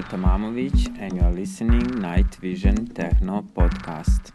Sinisha Tomamovic, and you're listening Night Vision Techno Podcast.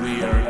We are